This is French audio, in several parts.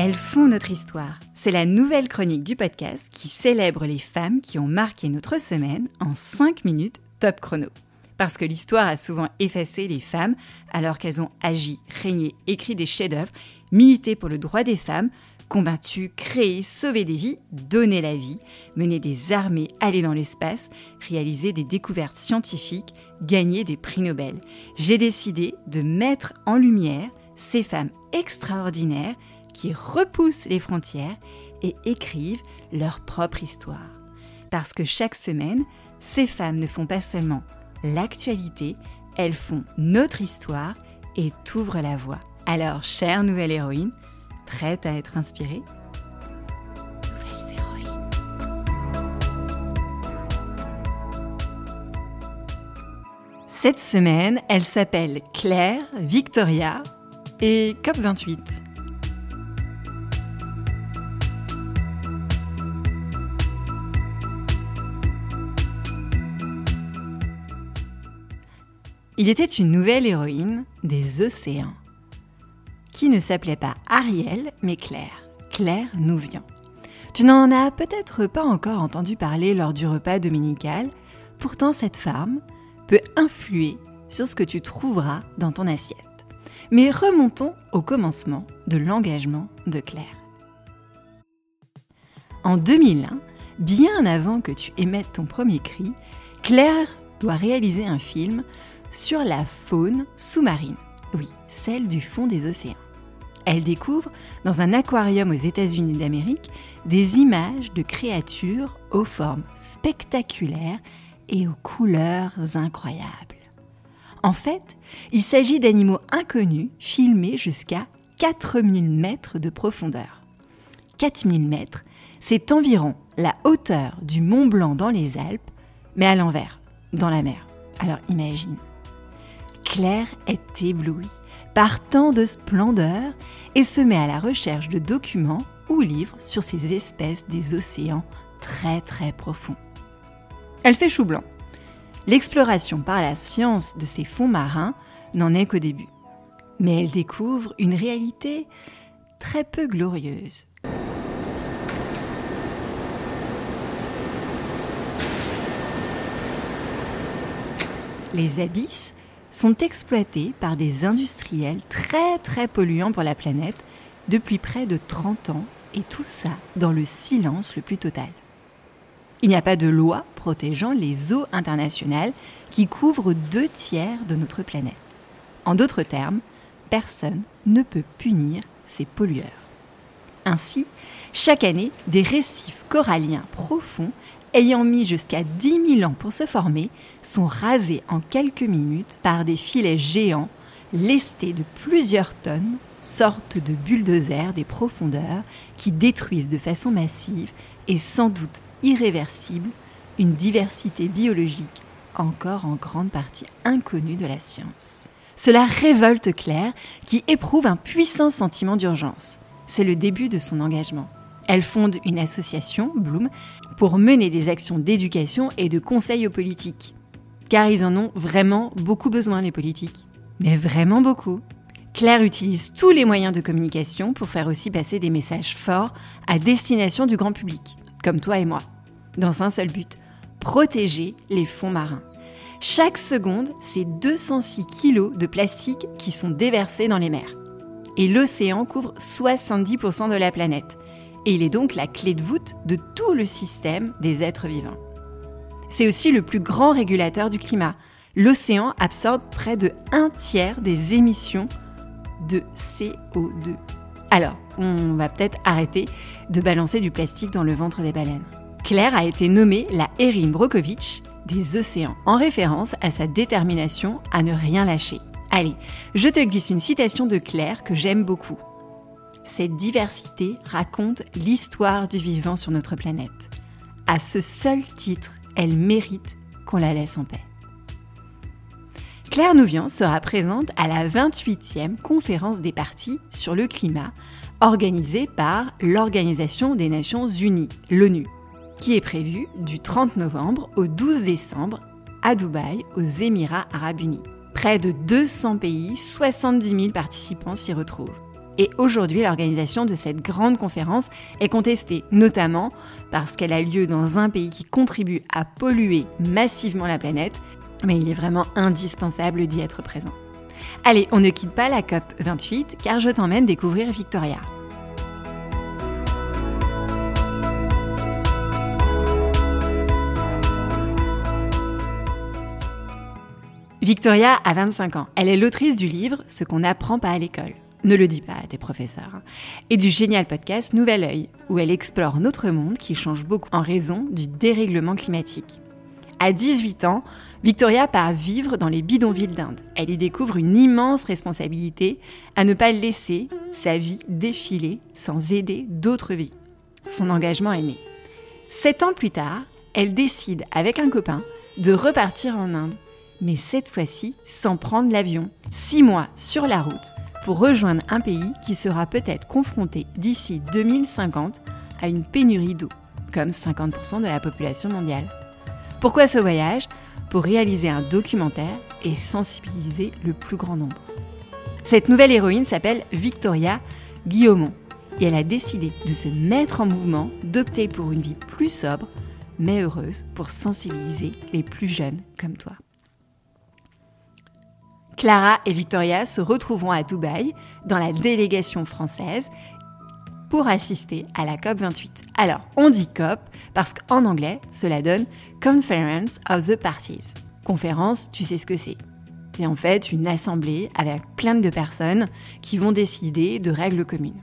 Elles font notre histoire. C'est la nouvelle chronique du podcast qui célèbre les femmes qui ont marqué notre semaine en 5 minutes top chrono. Parce que l'histoire a souvent effacé les femmes alors qu'elles ont agi, régné, écrit des chefs-d'œuvre, milité pour le droit des femmes, combattu, créé, sauvé des vies, donné la vie, mené des armées, allé dans l'espace, réalisé des découvertes scientifiques, gagné des prix Nobel. J'ai décidé de mettre en lumière ces femmes extraordinaires qui repoussent les frontières et écrivent leur propre histoire. Parce que chaque semaine, ces femmes ne font pas seulement l'actualité, elles font notre histoire et t'ouvrent la voie. Alors, chère nouvelle héroïne, prête à être inspirée Nouvelles héroïnes. Cette semaine, elle s'appelle Claire Victoria et COP28. Il était une nouvelle héroïne des océans, qui ne s'appelait pas Ariel, mais Claire. Claire Nouvian. Tu n'en as peut-être pas encore entendu parler lors du repas dominical, pourtant cette femme peut influer sur ce que tu trouveras dans ton assiette. Mais remontons au commencement de l'engagement de Claire. En 2001, bien avant que tu émettes ton premier cri, Claire doit réaliser un film sur la faune sous-marine. Oui, celle du fond des océans. Elle découvre, dans un aquarium aux États-Unis d'Amérique, des images de créatures aux formes spectaculaires et aux couleurs incroyables. En fait, il s'agit d'animaux inconnus filmés jusqu'à 4000 mètres de profondeur. 4000 mètres, c'est environ la hauteur du Mont Blanc dans les Alpes, mais à l'envers, dans la mer. Alors imagine. Claire est éblouie par tant de splendeur et se met à la recherche de documents ou livres sur ces espèces des océans très très profonds. Elle fait chou blanc. L'exploration par la science de ces fonds marins n'en est qu'au début. Mais elle découvre une réalité très peu glorieuse. Les abysses sont exploités par des industriels très très polluants pour la planète depuis près de 30 ans et tout ça dans le silence le plus total. Il n'y a pas de loi protégeant les eaux internationales qui couvrent deux tiers de notre planète. En d'autres termes, personne ne peut punir ces pollueurs. Ainsi, chaque année, des récifs coralliens profonds ayant mis jusqu'à 10 000 ans pour se former, sont rasés en quelques minutes par des filets géants lestés de plusieurs tonnes, sortes de bulldozers des profondeurs qui détruisent de façon massive et sans doute irréversible une diversité biologique encore en grande partie inconnue de la science. Cela révolte Claire qui éprouve un puissant sentiment d'urgence. C'est le début de son engagement. Elle fonde une association, Bloom, pour mener des actions d'éducation et de conseil aux politiques. Car ils en ont vraiment beaucoup besoin, les politiques. Mais vraiment beaucoup. Claire utilise tous les moyens de communication pour faire aussi passer des messages forts à destination du grand public, comme toi et moi, dans un seul but, protéger les fonds marins. Chaque seconde, c'est 206 kilos de plastique qui sont déversés dans les mers. Et l'océan couvre 70% de la planète et il est donc la clé de voûte de tout le système des êtres vivants. C'est aussi le plus grand régulateur du climat. L'océan absorbe près de un tiers des émissions de CO2. Alors, on va peut-être arrêter de balancer du plastique dans le ventre des baleines. Claire a été nommée la Erin Brokovich des océans, en référence à sa détermination à ne rien lâcher. Allez, je te glisse une citation de Claire que j'aime beaucoup. Cette diversité raconte l'histoire du vivant sur notre planète. À ce seul titre, elle mérite qu'on la laisse en paix. Claire Nouvian sera présente à la 28e conférence des partis sur le climat organisée par l'Organisation des Nations Unies, l'ONU, qui est prévue du 30 novembre au 12 décembre à Dubaï, aux Émirats arabes unis. Près de 200 pays, 70 000 participants s'y retrouvent. Et aujourd'hui, l'organisation de cette grande conférence est contestée, notamment parce qu'elle a lieu dans un pays qui contribue à polluer massivement la planète, mais il est vraiment indispensable d'y être présent. Allez, on ne quitte pas la COP 28 car je t'emmène découvrir Victoria. Victoria a 25 ans. Elle est l'autrice du livre Ce qu'on n'apprend pas à l'école. Ne le dis pas à tes professeurs. Et du génial podcast Nouvel Oeil, où elle explore notre monde qui change beaucoup en raison du dérèglement climatique. À 18 ans, Victoria part vivre dans les bidonvilles d'Inde. Elle y découvre une immense responsabilité à ne pas laisser sa vie défiler sans aider d'autres vies. Son engagement est né. Sept ans plus tard, elle décide avec un copain de repartir en Inde, mais cette fois-ci sans prendre l'avion. Six mois sur la route rejoindre un pays qui sera peut-être confronté d'ici 2050 à une pénurie d'eau, comme 50% de la population mondiale. Pourquoi ce voyage? Pour réaliser un documentaire et sensibiliser le plus grand nombre. Cette nouvelle héroïne s'appelle Victoria Guillaumont et elle a décidé de se mettre en mouvement, d'opter pour une vie plus sobre, mais heureuse, pour sensibiliser les plus jeunes comme toi. Clara et Victoria se retrouveront à Dubaï dans la délégation française pour assister à la COP28. Alors, on dit COP parce qu'en anglais, cela donne Conference of the Parties. Conférence, tu sais ce que c'est. C'est en fait une assemblée avec plein de personnes qui vont décider de règles communes.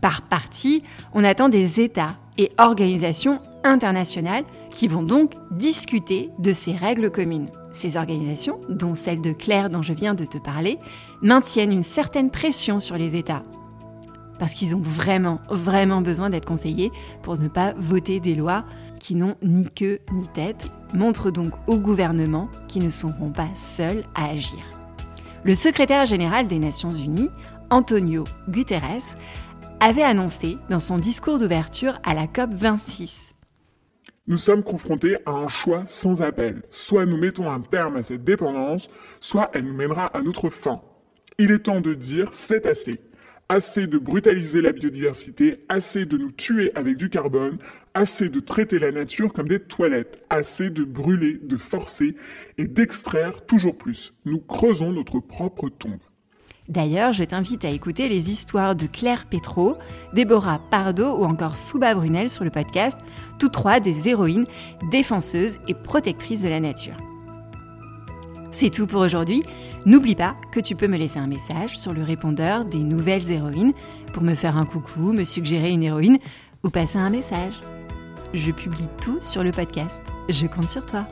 Par partie, on attend des États et organisations internationales qui vont donc discuter de ces règles communes. Ces organisations, dont celle de Claire dont je viens de te parler, maintiennent une certaine pression sur les États. Parce qu'ils ont vraiment, vraiment besoin d'être conseillés pour ne pas voter des lois qui n'ont ni queue ni tête, montrent donc au gouvernement qu'ils ne seront pas seuls à agir. Le secrétaire général des Nations Unies, Antonio Guterres, avait annoncé dans son discours d'ouverture à la COP 26 nous sommes confrontés à un choix sans appel. Soit nous mettons un terme à cette dépendance, soit elle nous mènera à notre fin. Il est temps de dire c'est assez. Assez de brutaliser la biodiversité, assez de nous tuer avec du carbone, assez de traiter la nature comme des toilettes, assez de brûler, de forcer et d'extraire toujours plus. Nous creusons notre propre tombe. D'ailleurs, je t'invite à écouter les histoires de Claire Petro, Déborah Pardo ou encore Souba Brunel sur le podcast, toutes trois des héroïnes défenseuses et protectrices de la nature. C'est tout pour aujourd'hui. N'oublie pas que tu peux me laisser un message sur le répondeur des nouvelles héroïnes pour me faire un coucou, me suggérer une héroïne ou passer un message. Je publie tout sur le podcast. Je compte sur toi.